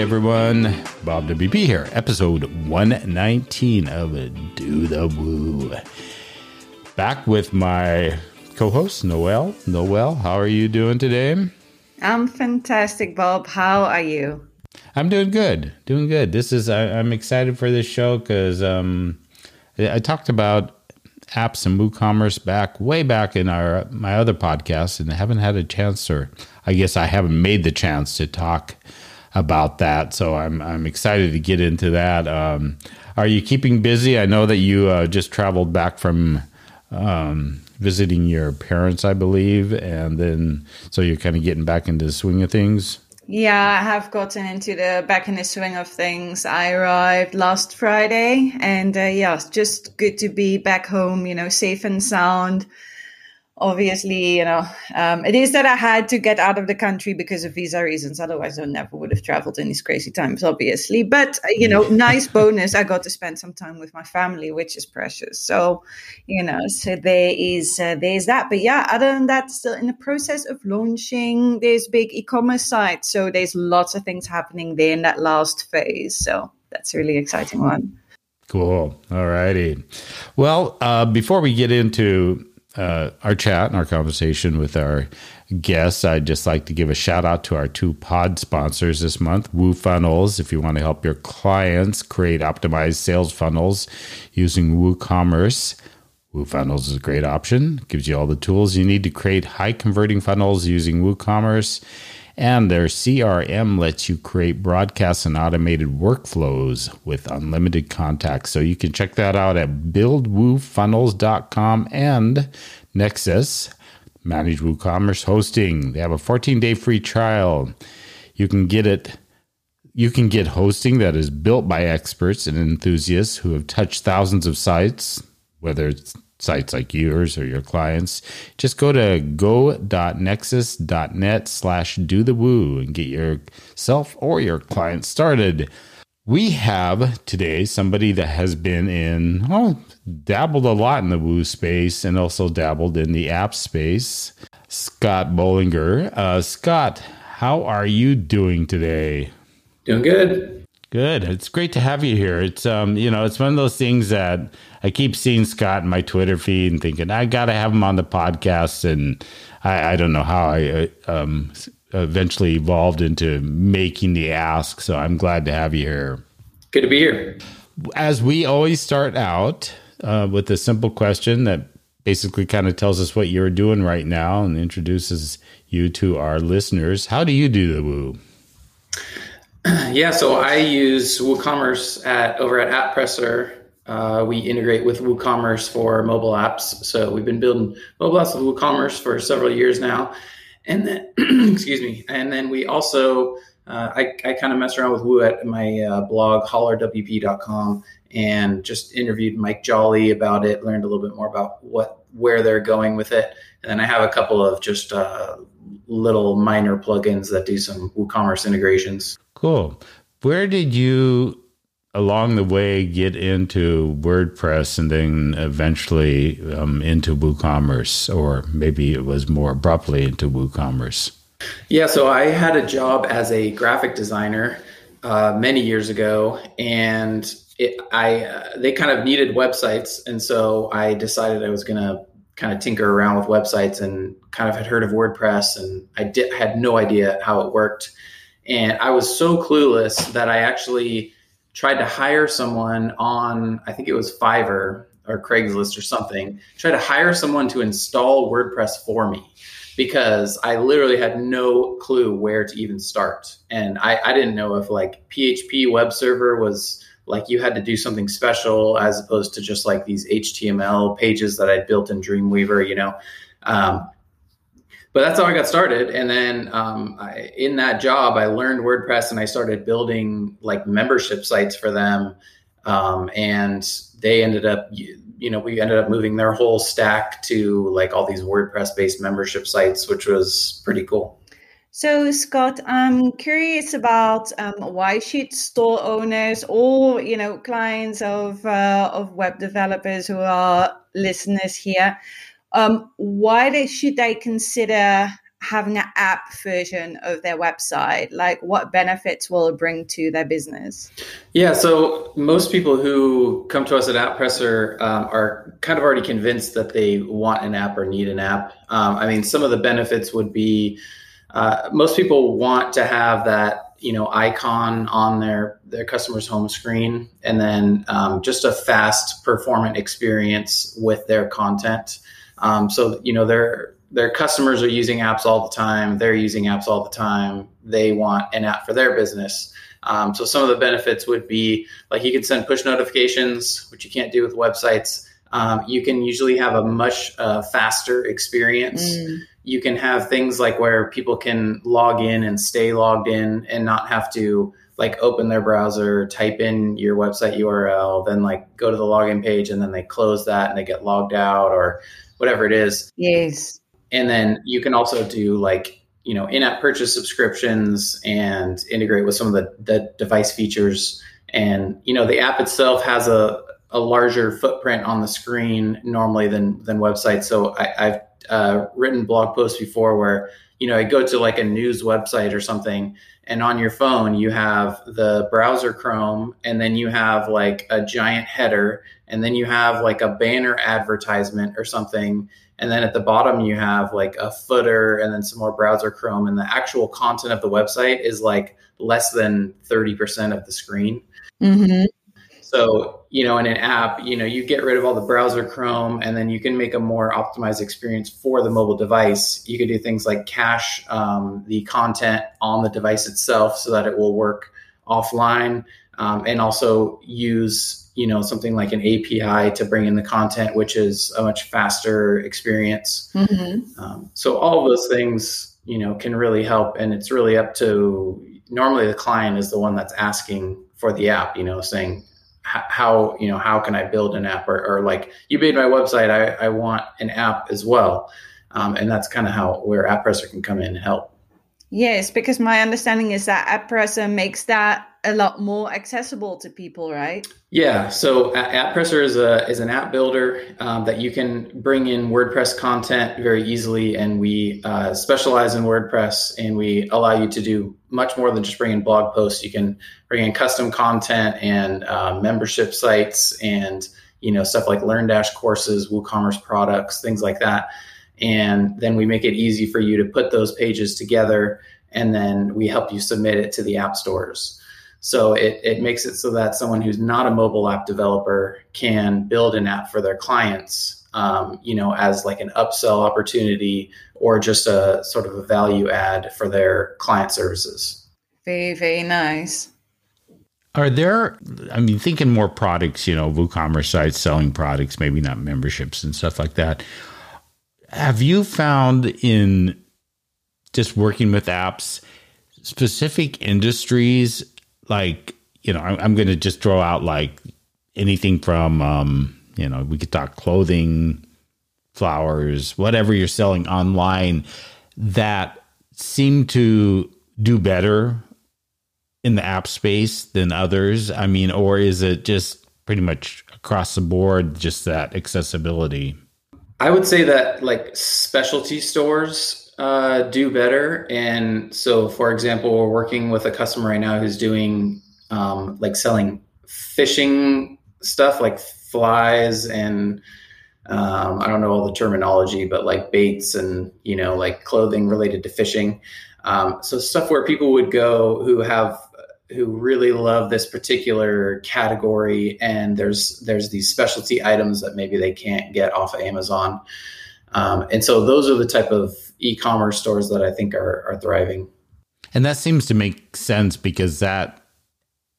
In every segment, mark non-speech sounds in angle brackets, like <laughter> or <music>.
Hey everyone, Bob WP here, episode 119 of Do the Woo. Back with my co host, Noel. Noel, how are you doing today? I'm fantastic, Bob. How are you? I'm doing good, doing good. This is, I, am excited for this show because um, I, I talked about apps and WooCommerce back way back in our my other podcast, and I haven't had a chance, or I guess I haven't made the chance to talk about that. So I'm I'm excited to get into that. Um, are you keeping busy? I know that you uh, just traveled back from um, visiting your parents, I believe, and then so you're kind of getting back into the swing of things. Yeah, I have gotten into the back in the swing of things. I arrived last Friday, and uh, yeah, it's just good to be back home. You know, safe and sound obviously, you know, um, it is that I had to get out of the country because of visa reasons. Otherwise, I never would have traveled in these crazy times, obviously. But, uh, you know, nice bonus. I got to spend some time with my family, which is precious. So, you know, so there is, uh, there's that. But yeah, other than that, still in the process of launching this big e-commerce site. So there's lots of things happening there in that last phase. So that's a really exciting one. Cool. All righty. Well, uh, before we get into uh, our chat and our conversation with our guests, I'd just like to give a shout out to our two pod sponsors this month WooFunnels. If you want to help your clients create optimized sales funnels using WooCommerce, WooFunnels is a great option. It gives you all the tools you need to create high converting funnels using WooCommerce. And their CRM lets you create broadcasts and automated workflows with unlimited contacts. So you can check that out at buildwoofunnels.com and Nexcess, Manage WooCommerce Hosting. They have a 14 day free trial. You can get it. You can get hosting that is built by experts and enthusiasts who have touched thousands of sites, whether it's sites like yours or your clients, just go to go.nexcess.net slash do the woo and get yourself or your client started. We have today somebody that has been in, oh, dabbled a lot in the woo space and also dabbled in the app space. Scott Bolinger. Uh, Scott, how are you doing today? Doing good. Good. It's great to have you here. It's um, you know, it's one of those things that I keep seeing Scott in my Twitter feed and thinking I got to have him on the podcast, and I, I don't know how I uh, um eventually evolved into making the ask. So I'm glad to have you here. Good to be here. As we always start out uh, with a simple question that basically kind of tells us what you're doing right now and introduces you to our listeners. How do you do the woo? <clears throat> Yeah, so I use WooCommerce at over at AppPresser. Uh, we integrate with WooCommerce for mobile apps. So we've been building mobile apps with WooCommerce for several years now. And then, <clears throat> excuse me, and then we also uh, I, I kind of mess around with Woo at my uh, blog hollerwp.com and just interviewed Mike Jolley about it. Learned a little bit more about what where they're going with it, and then I have a couple of just uh, little minor plugins that do some WooCommerce integrations. Cool. Where did you along the way get into WordPress and then eventually um, into WooCommerce, or maybe it was more abruptly into WooCommerce? Yeah, so I had a job as a graphic designer uh, many years ago, and it, I uh, they kind of needed websites, and so I decided I was going to kind of tinker around with websites, and kind of had heard of WordPress, and I had no idea how it worked. And I was so clueless that I actually tried to hire someone on, I think it was Fiverr or Craigslist or something, try to hire someone to install WordPress for me because I literally had no clue where to even start. And I, I didn't know if like PHP web server was like you had to do something special as opposed to just like these HTML pages that I'd built in Dreamweaver, you know. Um, but that's how I got started. And then um, I, in that job, I learned WordPress and I started building like membership sites for them. Um, and they ended up, you know, we ended up moving their whole stack to like all these WordPress based membership sites, which was pretty cool. So, Scott, I'm curious about um, why should store owners or you know clients of uh, of web developers who are listeners here um, why they, should they consider having an app version of their website? Like, what benefits will it bring to their business? Yeah, so most people who come to us at AppPresser um, are kind of already convinced that they want an app or need an app. Um, I mean, some of the benefits would be uh, most people want to have that you know icon on their their customer's home screen and then um, just a fast performant experience with their content um, so you know their their customers are using apps all the time. They're using apps all the time. They want an app for their business. Um, so some of the benefits would be like you can send push notifications which you can't do with websites. Um, you can usually have a much uh, faster experience. Mm. You can have things like where people can log in and stay logged in and not have to like open their browser, type in your website URL, then like go to the login page and then they close that and they get logged out or whatever it is. Yes. And then you can also do like, you know, in-app purchase subscriptions and integrate with some of the, the device features. And, you know, the app itself has a, a larger footprint on the screen normally than than websites. So I, I've uh, written blog posts before where you know I go to like a news website or something, and on your phone you have the browser Chrome, and then you have like a giant header, and then you have like a banner advertisement or something, and then at the bottom you have like a footer, and then some more browser Chrome, and the actual content of the website is like less than thirty percent of the screen. Mm-hmm. So, you know, in an app, you know, you get rid of all the browser Chrome and then you can make a more optimized experience for the mobile device. You can do things like cache um, the content on the device itself so that it will work offline um, and also use, you know, something like an API to bring in the content, which is a much faster experience. Mm-hmm. Um, so all of those things, you know, can really help. And it's really up to normally the client is the one that's asking for the app, you know, saying, how you know how can I build an app or, or like you made my website I, I want an app as well um, and that's kind of how where AppPresser can come in and help. Yes, because my understanding is that AppPresser makes that a lot more accessible to people, right? Yeah. So AppPresser is a is an app builder um, that you can bring in WordPress content very easily, and we uh, specialize in WordPress, and we allow you to do much more than just bring in blog posts. You can bring in custom content and uh, membership sites, and you know stuff like LearnDash courses, WooCommerce products, things like that. And then we make it easy for you to put those pages together, and then we help you submit it to the app stores. So it, it makes it so that someone who's not a mobile app developer can build an app for their clients, um, you know, as like an upsell opportunity or just a sort of a value add for their client services. Very, very nice. Are there, I mean, thinking more products, you know, WooCommerce sites selling products, maybe not memberships and stuff like that. Have you found in just working with apps, specific industries like you know, I'm, I'm going to just throw out like anything from um, you know, we could talk clothing, flowers, whatever you're selling online that seem to do better in the app space than others? I mean, or is it just pretty much across the board, just that accessibility? I would say that like specialty stores uh, do better. And so, for example, we're working with a customer right now who's doing um, like selling fishing stuff like flies and um, I don't know all the terminology, but like baits and you know like clothing related to fishing. Um, so stuff where people would go who have who really love this particular category, and there's there's these specialty items that maybe they can't get off of Amazon. Um, and so those are the type of e-commerce stores that I think are, are thriving. And that seems to make sense because that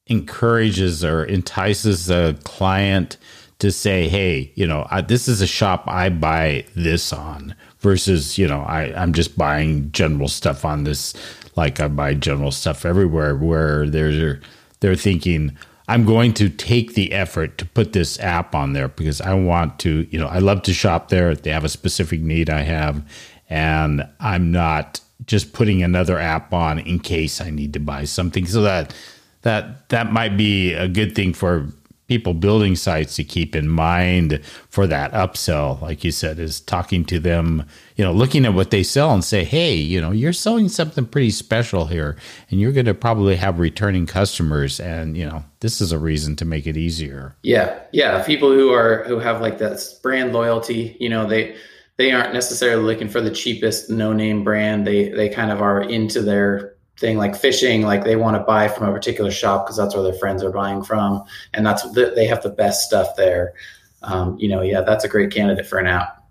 encourages or entices a client to say, "Hey, you know, I, this is a shop I buy this on," versus you know, I I'm just buying general stuff on this, like I buy general stuff everywhere. Where they're they're thinking, I'm going to take the effort to put this app on there because I want to, you know, I love to shop there. They have a specific need I have, and I'm not just putting another app on in case I need to buy something. So that that that might be a good thing for people building sites to keep in mind for that upsell, like you said, is talking to them, you know, looking at what they sell and say, hey, you know, you're selling something pretty special here and you're going to probably have returning customers. And, you know, this is a reason to make it easier. Yeah. Yeah. People who are, who have like that brand loyalty, you know, they, they aren't necessarily looking for the cheapest no name brand. They, they kind of are into their thing like fishing like they want to buy from a particular shop because that's where their friends are buying from and that's they have the best stuff there. Um, you know yeah that's a great candidate for an app.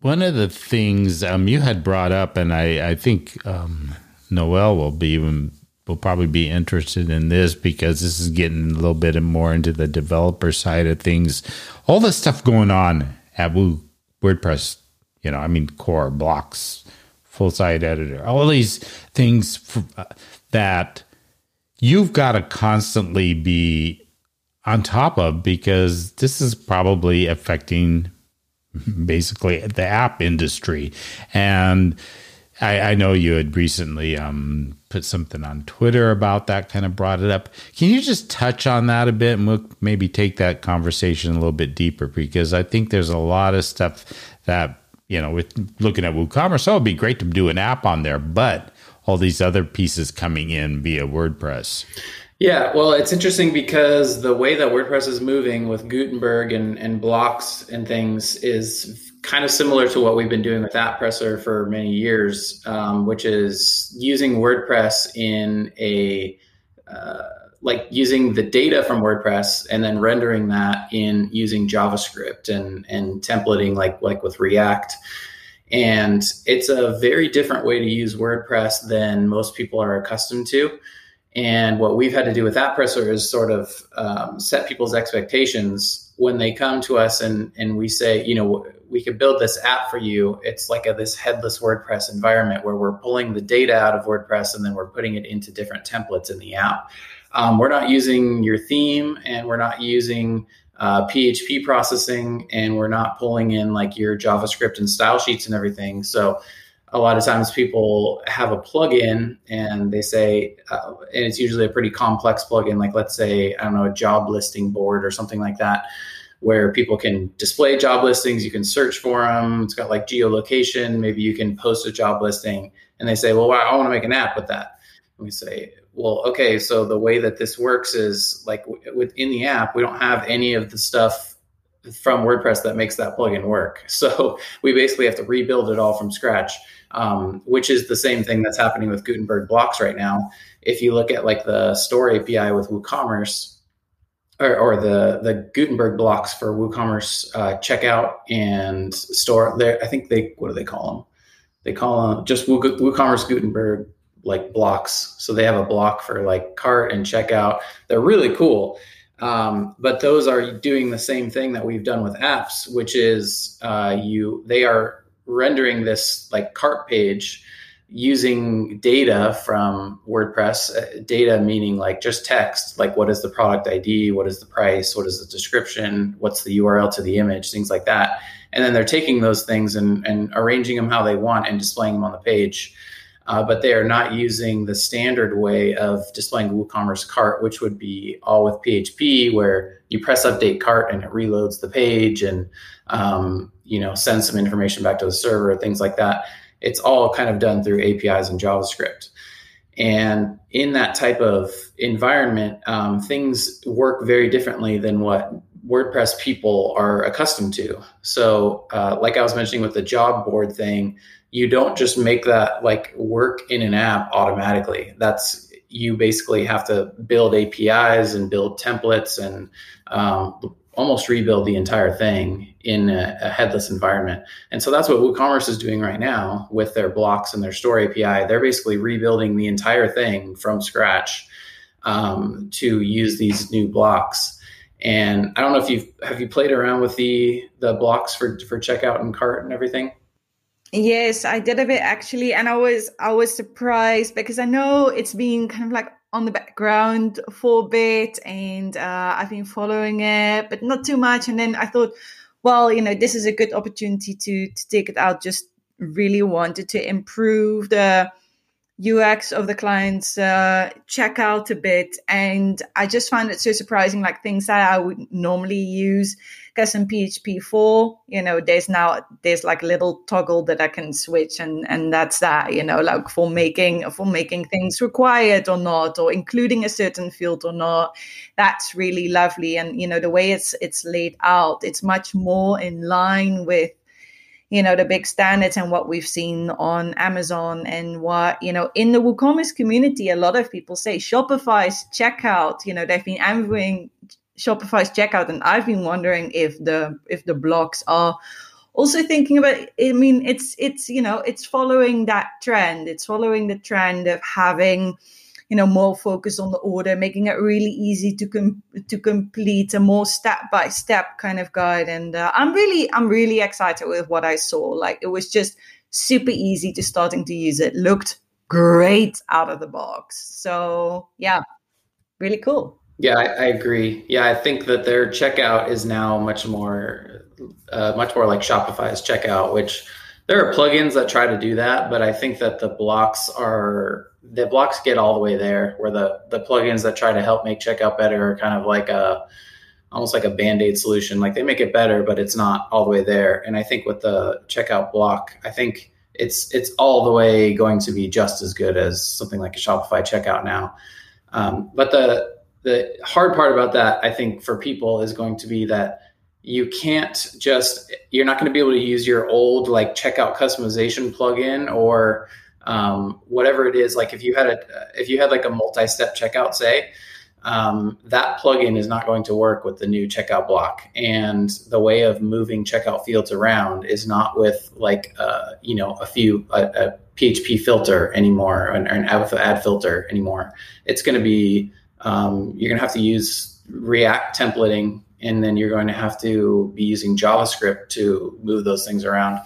One of the things um, you had brought up and i, I think um, noel will be even will probably be interested in this because this is getting a little bit more into the developer side of things. All the stuff going on at wordpress you know i mean core blocks full site editor, all these things uh, that you've got to constantly be on top of because this is probably affecting basically the app industry. And I, I know you had recently um, put something on Twitter about that, kind of brought it up. Can you just touch on that a bit and we'll maybe take that conversation a little bit deeper? Because I think there's a lot of stuff that you know, with looking at WooCommerce, oh, it'd be great to do an app on there, but all these other pieces coming in via WordPress. Yeah, well, it's interesting because the way that WordPress is moving with Gutenberg and, and blocks and things is kind of similar to what we've been doing with AppPresser for many years, um, which is using WordPress in a uh, like using the data from WordPress and then rendering that in using JavaScript and and templating like like with React. And it's a very different way to use WordPress than most people are accustomed to. And what we've had to do with AppPresser is sort of um, set people's expectations when they come to us and and we say, you know, we could build this app for you. It's like a, this headless WordPress environment where we're pulling the data out of WordPress and then we're putting it into different templates in the app. Um, we're not using your theme and we're not using uh, PHP processing and we're not pulling in like your JavaScript and style sheets and everything. So a lot of times people have a plugin and they say, uh, and it's usually a pretty complex plugin, like let's say, I don't know, a job listing board or something like that, where people can display job listings, you can search for them. It's got like geolocation. Maybe you can post a job listing and they say, well, I want to make an app with that. We say, well, okay, so the way that this works is like within the app, we don't have any of the stuff from WordPress that makes that plugin work. <laughs> So we basically have to rebuild it all from scratch, um, which is the same thing that's happening with Gutenberg blocks right now. If you look at like the store API with WooCommerce, or, or the the Gutenberg blocks for WooCommerce uh, checkout and store, there, I think they what do they call them? They call them just WooCommerce Gutenberg like blocks. So they have a block for like cart and checkout. They're really cool. Um, but those are doing the same thing that we've done with apps, which is uh, you they are rendering this like cart page using data from WordPress. Uh, data meaning like just text, like what is the product ID, what is the price, what is the description, what's the URL to the image, things like that. And then they're taking those things and, and arranging them how they want and displaying them on the page uh, but they are not using the standard way of displaying WooCommerce cart, which would be all with PHP, where you press update cart and it reloads the page and um, you know sends some information back to the server, things like that. It's all kind of done through APIs and JavaScript. And in that type of environment, um, things work very differently than what WordPress people are accustomed to. So, uh, like I was mentioning with the job board thing, you don't just make that like work in an app automatically. That's you basically have to build APIs and build templates and um, almost rebuild the entire thing in a, a, headless environment. And so that's what WooCommerce is doing right now with their blocks and their store API. They're basically rebuilding the entire thing from scratch um, to use these new blocks. And I don't know if you've have you played around with the the blocks for for checkout and cart and everything. Yes, I did a bit actually, and I was I was surprised because I know it's been kind of like on the background for a bit, and uh, I've been following it, but not too much. And then I thought, well, you know, this is a good opportunity to to take it out. Just really wanted to improve the UX of the client's uh, checkout a bit. And I just find it so surprising, like things that I would normally use. In PHP 4, you know, there's now, there's like a little toggle that I can switch and, and that's that, you know, like for making, for making things required or not, or including a certain field or not. That's really lovely. And, you know, the way it's, it's laid out, it's much more in line with you know the big standards and what we've seen on Amazon and what you know in the WooCommerce community. A lot of people say Shopify's checkout. You know they've been envying Shopify's checkout, and I've been wondering if the if the blocks are also thinking about. I mean, it's it's you know it's following that trend. It's following the trend of having you know more focus on the order making it really easy to com- to complete a more step by step kind of guide. And uh, i'm really i'm really excited with what i saw. Like it was just super easy to starting to use it. Looked great out of the box. So yeah really cool. Yeah I, I agree. Yeah i think that their checkout is now much more uh, much more like shopify's checkout which there are plugins that try to do that but i think that the blocks are the blocks get all the way there where the the plugins that try to help make checkout better are kind of like a almost like a band-aid solution. Like they make it better but it's not all the way there. And i think with the checkout block i think it's it's all the way going to be just as good as something like a shopify checkout now. Um, but the the hard part about that i think for people is going to be that you can't just you're not going to be able to use your old like checkout customization plugin or um, whatever it is. Like if you had a if you had like a multi-step checkout say um, that plugin is not going to work with the new checkout block. And the way of moving checkout fields around is not with like uh, you know a few a, a php filter anymore or an, an add, add filter anymore. It's going to be um, you're going to have to use react templating and then you're going to have to be using javascript to move those things around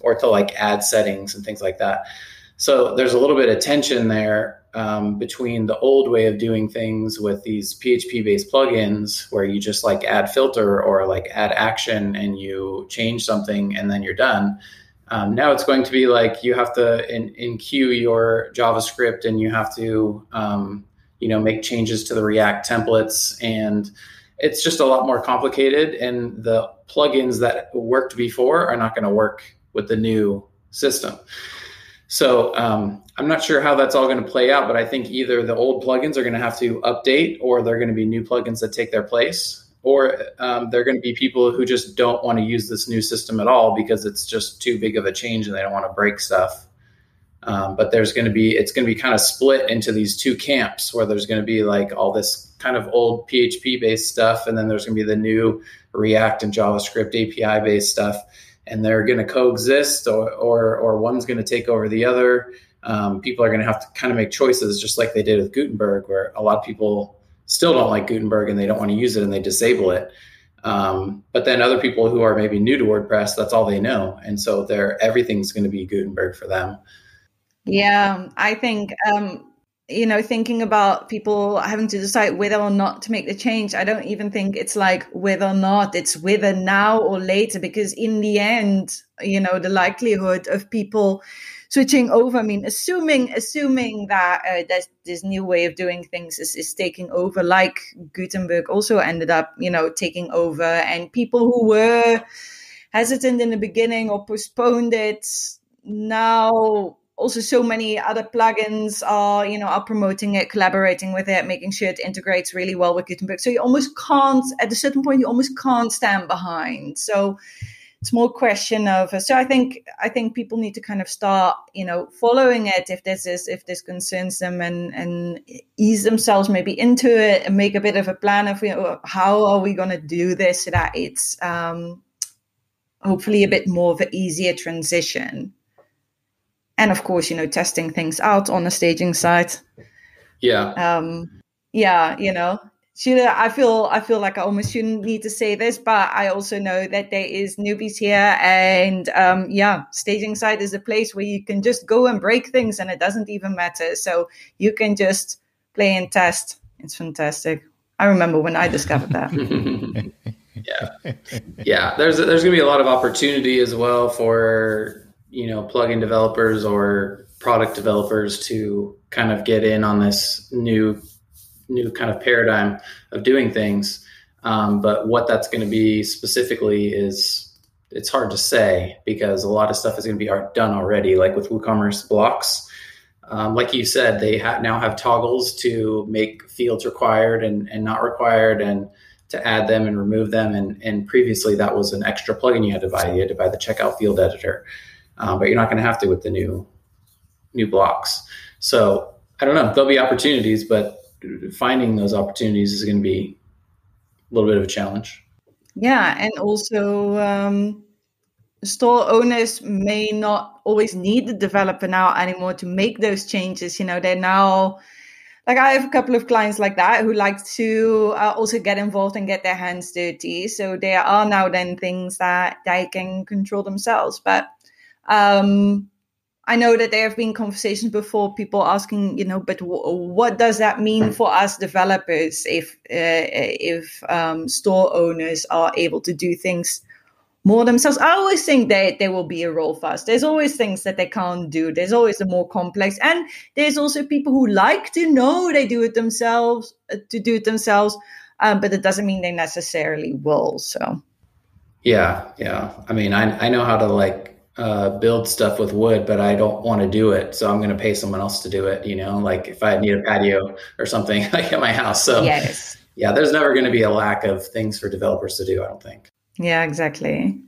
or to like add settings and things like that so there's a little bit of tension there um, between the old way of doing things with these PHP based plugins where you just like add filter or like add action and you change something and then you're done. Um, now it's going to be like you have to in, enqueue your JavaScript and you have to, um, you know, make changes to the React templates. And it's just a lot more complicated. And the plugins that worked before are not going to work with the new system. So um, I'm not sure how that's all going to play out, but I think either the old plugins are going to have to update, or they're going to be new plugins that take their place, or um, they're going to be people who just don't want to use this new system at all because it's just too big of a change and they don't want to break stuff. Um, but there's going to be it's going to be kind of split into these two camps where there's going to be like all this kind of old PHP based stuff, and then there's going to be the new React and JavaScript API based stuff and they're going to coexist or, or, or one's going to take over the other. Um, people are going to have to kind of make choices just like they did with Gutenberg, where a lot of people still don't like Gutenberg and they don't want to use it and they disable it. Um, but then other people who are maybe new to WordPress, that's all they know. And so they're, everything's going to be Gutenberg for them. Yeah, I think um, you know, thinking about people having to decide whether or not to make the change, I don't even think it's like whether or not, it's whether now or later, because in the end, you know, the likelihood of people switching over, I mean, assuming, assuming that uh, that this new way of doing things is, is taking over, like Gutenberg also ended up, you know, taking over and people who were hesitant in the beginning or postponed it now also so many other plugins are you know are promoting it collaborating with it making sure it integrates really well with gutenberg. So you almost can't at a certain point you almost can't stand behind. So it's more question of so i think i think people need to kind of start you know following it if this is if this concerns them and and ease themselves maybe into it and make a bit of a plan of you know how are we going to do this so that it's um hopefully a bit more of an easier transition and of course, you know, testing things out on the staging site. Yeah. Um, yeah, you know, Sheila, I feel I feel like I almost shouldn't need to say this, but I also know that there is newbies here, and um, yeah, staging site is a place where you can just go and break things, and it doesn't even matter. So you can just play and test. It's fantastic. I remember when I discovered that. <laughs> yeah, yeah. There's there's going to be a lot of opportunity as well for you know plugin developers or product developers to kind of get in on this new new kind of paradigm of doing things. Um, but what that's going to be specifically is it's hard to say because a lot of stuff is going to be done already, like with WooCommerce blocks. Um, like you said, they ha- now have toggles to make fields required and, and not required, and to add them and remove them. And, and previously, that was an extra plugin you had to buy. You had to buy the checkout field editor, um, but you're not going to have to with the new new blocks. So I don't know. There'll be opportunities, but finding those opportunities is going to be a little bit of a challenge. Yeah, and also um, store owners may not always need the developer now anymore to make those changes. You know, they're now like I have a couple of clients like that who like to uh, also get involved and get their hands dirty. So there are now then things that they can control themselves. But um, I know that there have been conversations before, people asking, you know, but w- what does that mean for us developers if uh, if um, store owners are able to do things more themselves? I always think that there will be a role for us. There's always things that they can't do. There's always the more complex, and there's also people who like to know they do it themselves uh, to do it themselves, um, but it doesn't mean they necessarily will. So, yeah, yeah. I mean, I I know how to like uh, build stuff with wood, but I don't want to do it. So I'm going to pay someone else to do it. You know, like if I need a patio or something <laughs> like at my house. So yes, yeah, there's never going to be a lack of things for developers to do. I don't think. Yeah, exactly.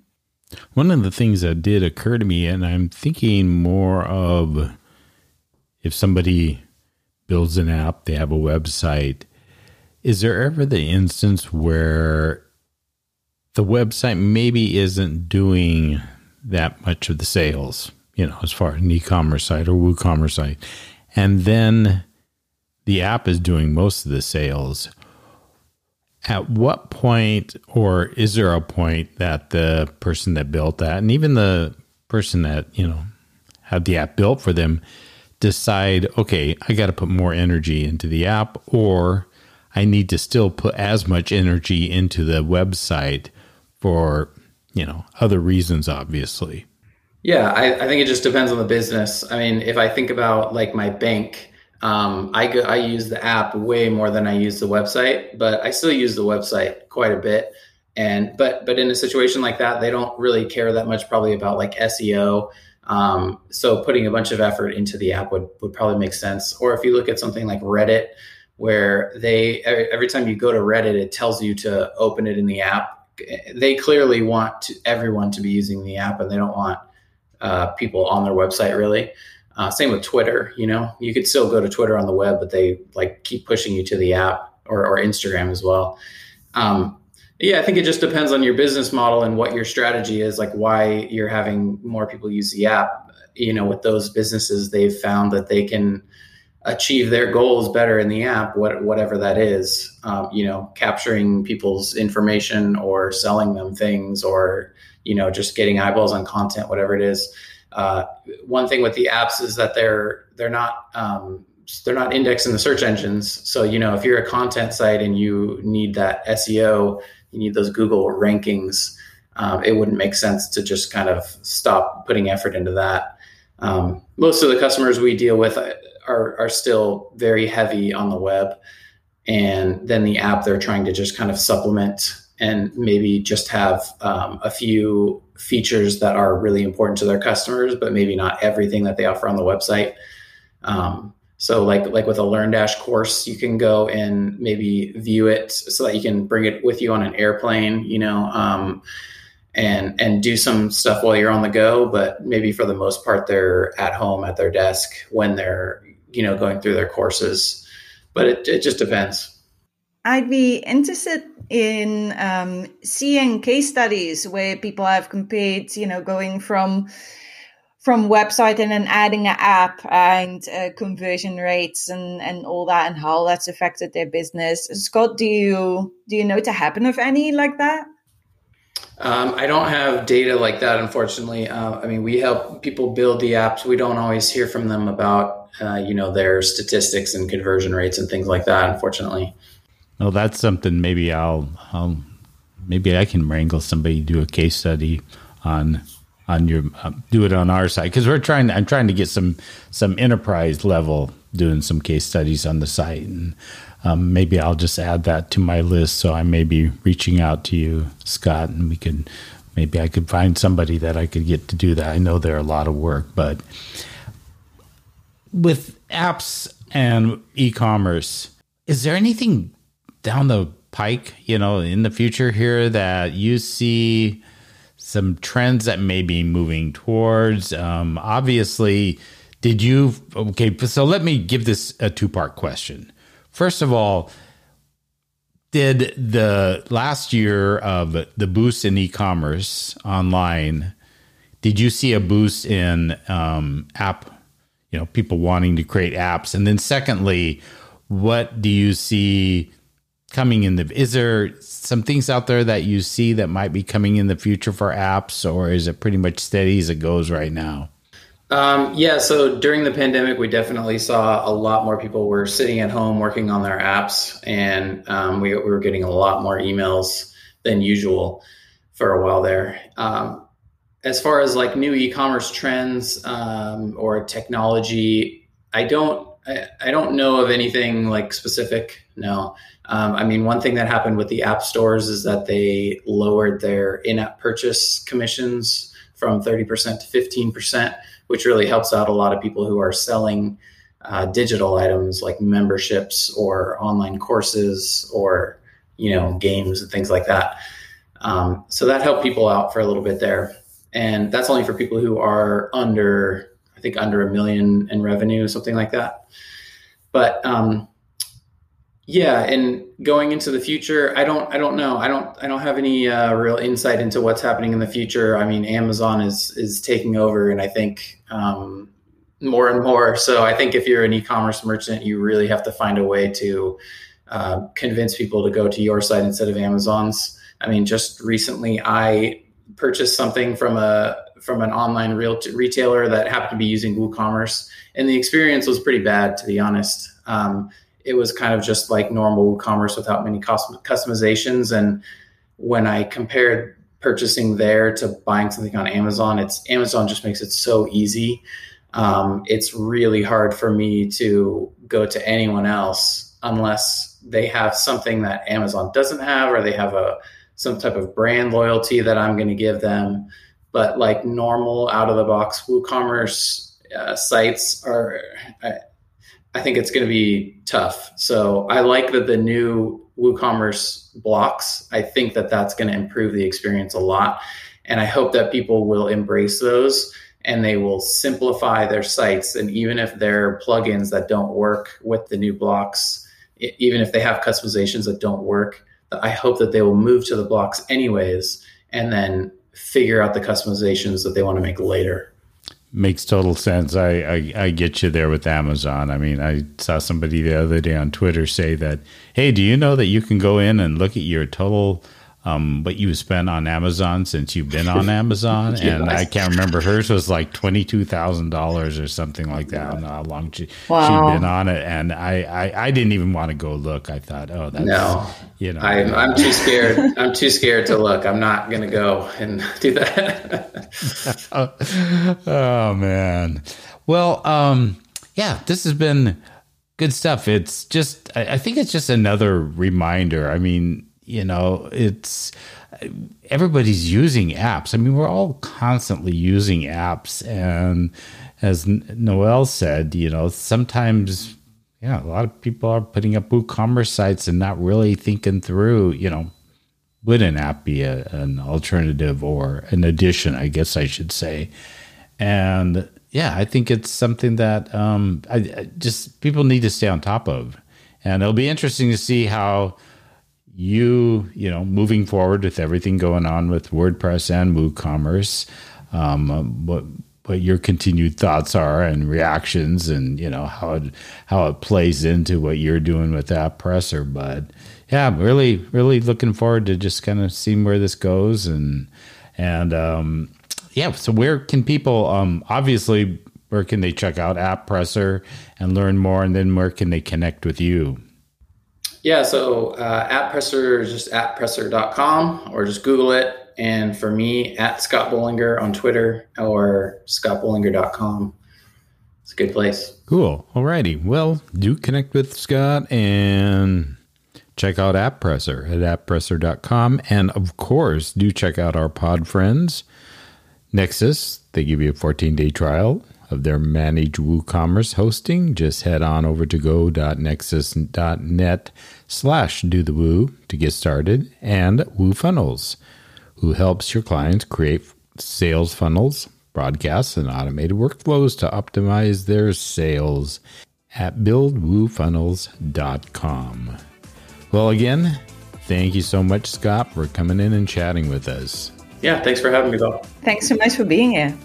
One of the things that did occur to me, and I'm thinking more of if somebody builds an app, they have a website. Is there ever the instance where the website maybe isn't doing that much of the sales, you know, as far as an e-commerce site or WooCommerce site. And then the app is doing most of the sales. At what point, or is there a point that the person that built that, and even the person that, you know, had the app built for them, decide, okay, I got to put more energy into the app, or I need to still put as much energy into the website for you know, other reasons, obviously. Yeah, I, I think it just depends on the business. I mean, if I think about like my bank, um, I go, I use the app way more than I use the website, but I still use the website quite a bit. And but but in a situation like that, they don't really care that much probably about like SEO. Um, so putting a bunch of effort into the app would would probably make sense. Or if you look at something like Reddit, where they every time you go to Reddit, it tells you to open it in the app they clearly want to, everyone to be using the app and they don't want uh, people on their website really. Uh, same with Twitter. You know, you could still go to Twitter on the web, but they like keep pushing you to the app or, or Instagram as well. Um, yeah, I think it just depends on your business model and what your strategy is, like why you're having more people use the app. You know, with those businesses, they've found that they can achieve their goals better in the app, what, whatever that is. Um, you know, capturing people's information or selling them things, or you know, just getting eyeballs on content, whatever it is. Uh, one thing with the apps is that they're they're not um, they're not indexed in the search engines. So you know, if you're a content site and you need that SEO, you need those Google rankings. Um, it wouldn't make sense to just kind of stop putting effort into that. Um, most of the customers we deal with are are still very heavy on the web, and then the app they're trying to just kind of supplement and maybe just have um, a few features that are really important to their customers, but maybe not everything that they offer on the website. Um, so like like with a LearnDash course, you can go and maybe view it so that you can bring it with you on an airplane, you know, um, and and do some stuff while you're on the go. But maybe for the most part, they're at home at their desk when they're you know, going through their courses. But it, it just depends. I'd be interested in um, seeing case studies where people have compared, you know, going from from website and then adding an app and uh, conversion rates and and all that and how that's affected their business. Scott, do you do you know to happen of any like that? Um, I don't have data like that, unfortunately. Uh, I mean, we help people build the apps. We don't always hear from them about, uh, you know, their statistics and conversion rates and things like that. Unfortunately. Well, that's something. Maybe I'll, I'll, maybe I can wrangle somebody do a case study on on your um, do it on our side because we're trying. I'm trying to get some some enterprise level doing some case studies on the site, and um, maybe I'll just add that to my list. So I may be reaching out to you, Scott, and we could maybe I could find somebody that I could get to do that. I know they're a lot of work, but with apps and e-commerce, is there anything down the pike, you know, in the future here that you see some trends that may be moving towards? Um, obviously, did you? Okay, so let me give this a two part question. First of all, did the last year of the boost in e-commerce online? Did you see a boost in um, app? You know, people wanting to create apps, and then secondly, what do you see coming in the? Is there some things out there that you see that might be coming in the future for apps, or is it pretty much steady as it goes right now? Um, yeah, so during the pandemic, we definitely saw a lot more people were sitting at home working on their apps, and um, we, we, were getting a lot more emails than usual for a while there. Um, as far as like new e-commerce trends um, or technology, I don't I, I, don't know of anything like specific. No, um, I mean one thing that happened with the app stores is that they lowered their in-app purchase commissions from thirty percent to fifteen percent which really helps out a lot of people who are selling uh, digital items like memberships or online courses or you know games and things like that. Um, so that helped people out for a little bit there, and that's only for people who are under I think under a million in revenue, something like that. But um, yeah, and going into the future, I don't, I don't know. I don't, I don't have any uh, real insight into what's happening in the future. I mean, Amazon is is taking over, and I think um, more and more. So I think if you're an e-commerce merchant, you really have to find a way to uh, convince people to go to your site instead of Amazon's. I mean, just recently, I purchased something from a from an online real retailer that happened to be using WooCommerce, and the experience was pretty bad, to be honest. Um, it was kind of just like normal commerce without many custom- customizations. And when I compared purchasing there to buying something on Amazon, it's Amazon just makes it so easy. Um, it's really hard for me to go to anyone else unless they have something that Amazon doesn't have, or they have a some type of brand loyalty that I'm going to give them. But like normal out of the box WooCommerce uh, sites are, I think it's going to be tough. So I like that the new WooCommerce blocks. I think that that's going to improve the experience a lot, and I hope that people will embrace those and they will simplify their sites. And even if there are plugins that don't work with the new blocks, even if they have customizations that don't work, I hope that they will move to the blocks anyways, and then figure out the customizations that they want to make later makes total sense. I, I, I get you there with Amazon. I mean, I saw somebody the other day on Twitter say that, hey, do you know that you can go in and look at your total um, what you spent on Amazon since you've been on Amazon, <laughs> yes. and I can't remember hers was like twenty two thousand dollars or something like that. Yeah. how long she wow. she'd been on it, and I, I, I didn't even want to go look. I thought, oh, that's no, you know, I'm, I'm too scared. I'm too scared to look. I'm not going to go and <laughs> do that. <laughs> oh man, well, um, yeah, this has been good stuff. It's just, I, I think it's just another reminder. I mean you know, it's everybody's using apps. I mean, we're all constantly using apps. And as Noel said, you know, sometimes, yeah, a lot of people are putting up WooCommerce sites and not really thinking through, you know, would an app be a, an alternative or an addition, I guess I should say. And yeah, I think it's something that um, I, I just people need to stay on top of. And it'll be interesting to see how you, you know, moving forward with everything going on with WordPress and WooCommerce, um, what what your continued thoughts are and reactions, and you know how it how it plays into what you're doing with AppPresser. But yeah, really, really looking forward to just kind of seeing where this goes, and and um, yeah. So where can people? Um, obviously, where can they check out AppPresser and learn more, and then where can they connect with you? Yeah, so uh, AppPresser is just apppresser.com or just Google it And for me, at Scott Bolinger on Twitter or scottbolinger.com. It's a good place. Cool. Alrighty. Well, do connect with Scott and check out AppPresser at apppresser.com. And of course, do check out our pod friends, Nexcess. They give you a 14 day trial of their managed WooCommerce hosting. Just head on over to go.nexcess.net slash do the woo to get started. And WooFunnels, who helps your clients create sales funnels, broadcasts, and automated workflows to optimize their sales at buildwoofunnels.com. Well, again, thank you so much, Scott, for coming in and chatting with us. Yeah, thanks for having me, Bill. Thanks so much for being here.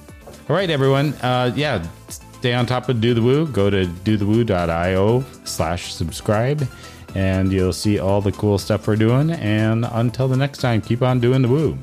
All right, everyone. Uh, yeah, stay on top of Do the Woo. Go to dothewoo.io slash subscribe, and you'll see all the cool stuff we're doing. And until the next time, keep on doing the woo.